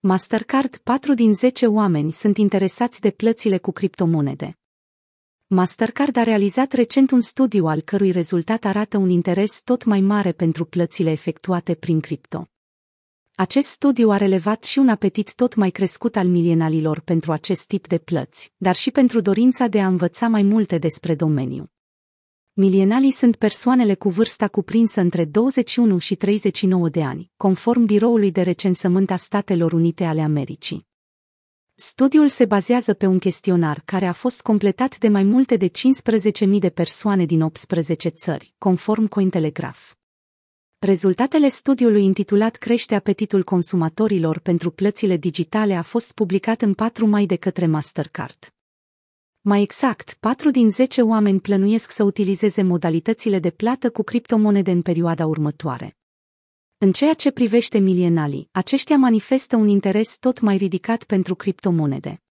Mastercard 4 din 10 oameni sunt interesați de plățile cu criptomonede. Mastercard a realizat recent un studiu al cărui rezultat arată un interes tot mai mare pentru plățile efectuate prin cripto. Acest studiu a relevat și un apetit tot mai crescut al milienalilor pentru acest tip de plăți, dar și pentru dorința de a învăța mai multe despre domeniu. Milienalii sunt persoanele cu vârsta cuprinsă între 21 și 39 de ani, conform Biroului de Recensământ a Statelor Unite ale Americii. Studiul se bazează pe un chestionar care a fost completat de mai multe de 15.000 de persoane din 18 țări, conform Cointelegraph. Rezultatele studiului intitulat Crește apetitul consumatorilor pentru plățile digitale a fost publicat în 4 mai de către Mastercard. Mai exact, 4 din 10 oameni plănuiesc să utilizeze modalitățile de plată cu criptomonede în perioada următoare. În ceea ce privește milienalii, aceștia manifestă un interes tot mai ridicat pentru criptomonede.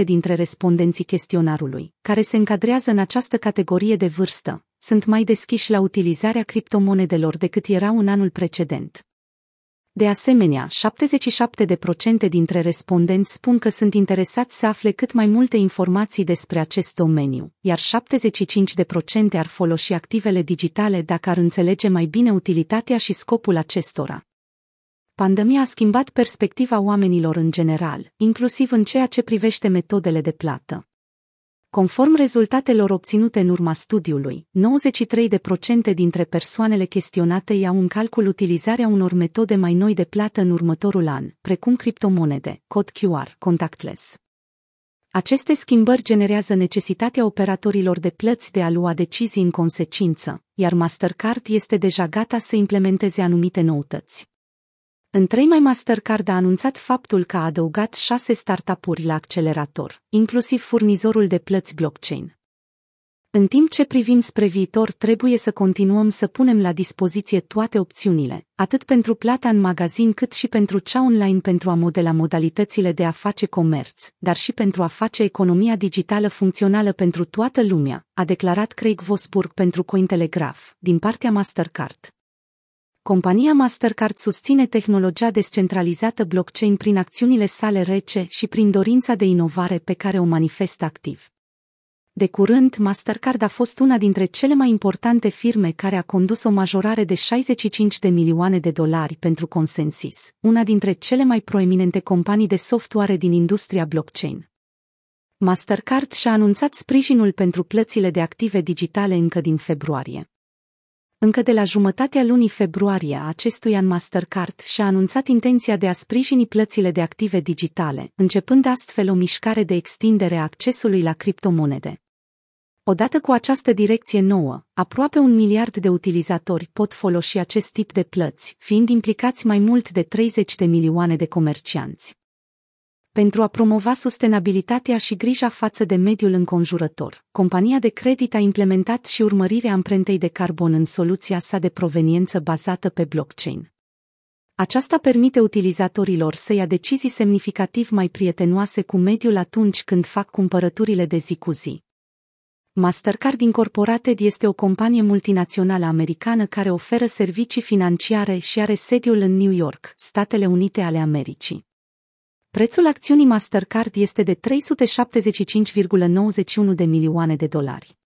67% dintre respondenții chestionarului, care se încadrează în această categorie de vârstă, sunt mai deschiși la utilizarea criptomonedelor decât erau în anul precedent. De asemenea, 77% dintre respondenți spun că sunt interesați să afle cât mai multe informații despre acest domeniu, iar 75% ar folosi activele digitale dacă ar înțelege mai bine utilitatea și scopul acestora. Pandemia a schimbat perspectiva oamenilor în general, inclusiv în ceea ce privește metodele de plată. Conform rezultatelor obținute în urma studiului, 93% dintre persoanele chestionate iau în calcul utilizarea unor metode mai noi de plată în următorul an, precum criptomonede, cod QR, contactless. Aceste schimbări generează necesitatea operatorilor de plăți de a lua decizii în consecință, iar Mastercard este deja gata să implementeze anumite noutăți. În 3 mai Mastercard a anunțat faptul că a adăugat șase startup-uri la accelerator, inclusiv furnizorul de plăți blockchain. În timp ce privim spre viitor, trebuie să continuăm să punem la dispoziție toate opțiunile, atât pentru plata în magazin cât și pentru cea online pentru a modela modalitățile de a face comerț, dar și pentru a face economia digitală funcțională pentru toată lumea, a declarat Craig Vosburg pentru Cointelegraph, din partea Mastercard. Compania Mastercard susține tehnologia descentralizată blockchain prin acțiunile sale rece și prin dorința de inovare pe care o manifestă activ. De curând, Mastercard a fost una dintre cele mai importante firme care a condus o majorare de 65 de milioane de dolari pentru Consensus, una dintre cele mai proeminente companii de software din industria blockchain. Mastercard și-a anunțat sprijinul pentru plățile de active digitale încă din februarie. Încă de la jumătatea lunii februarie a acestui an Mastercard și-a anunțat intenția de a sprijini plățile de active digitale, începând astfel o mișcare de extindere a accesului la criptomonede. Odată cu această direcție nouă, aproape un miliard de utilizatori pot folosi acest tip de plăți, fiind implicați mai mult de 30 de milioane de comercianți pentru a promova sustenabilitatea și grija față de mediul înconjurător. Compania de credit a implementat și urmărirea amprentei de carbon în soluția sa de proveniență bazată pe blockchain. Aceasta permite utilizatorilor să ia decizii semnificativ mai prietenoase cu mediul atunci când fac cumpărăturile de zi cu zi. Mastercard Incorporated este o companie multinațională americană care oferă servicii financiare și are sediul în New York, Statele Unite ale Americii. Prețul acțiunii Mastercard este de 375,91 de milioane de dolari.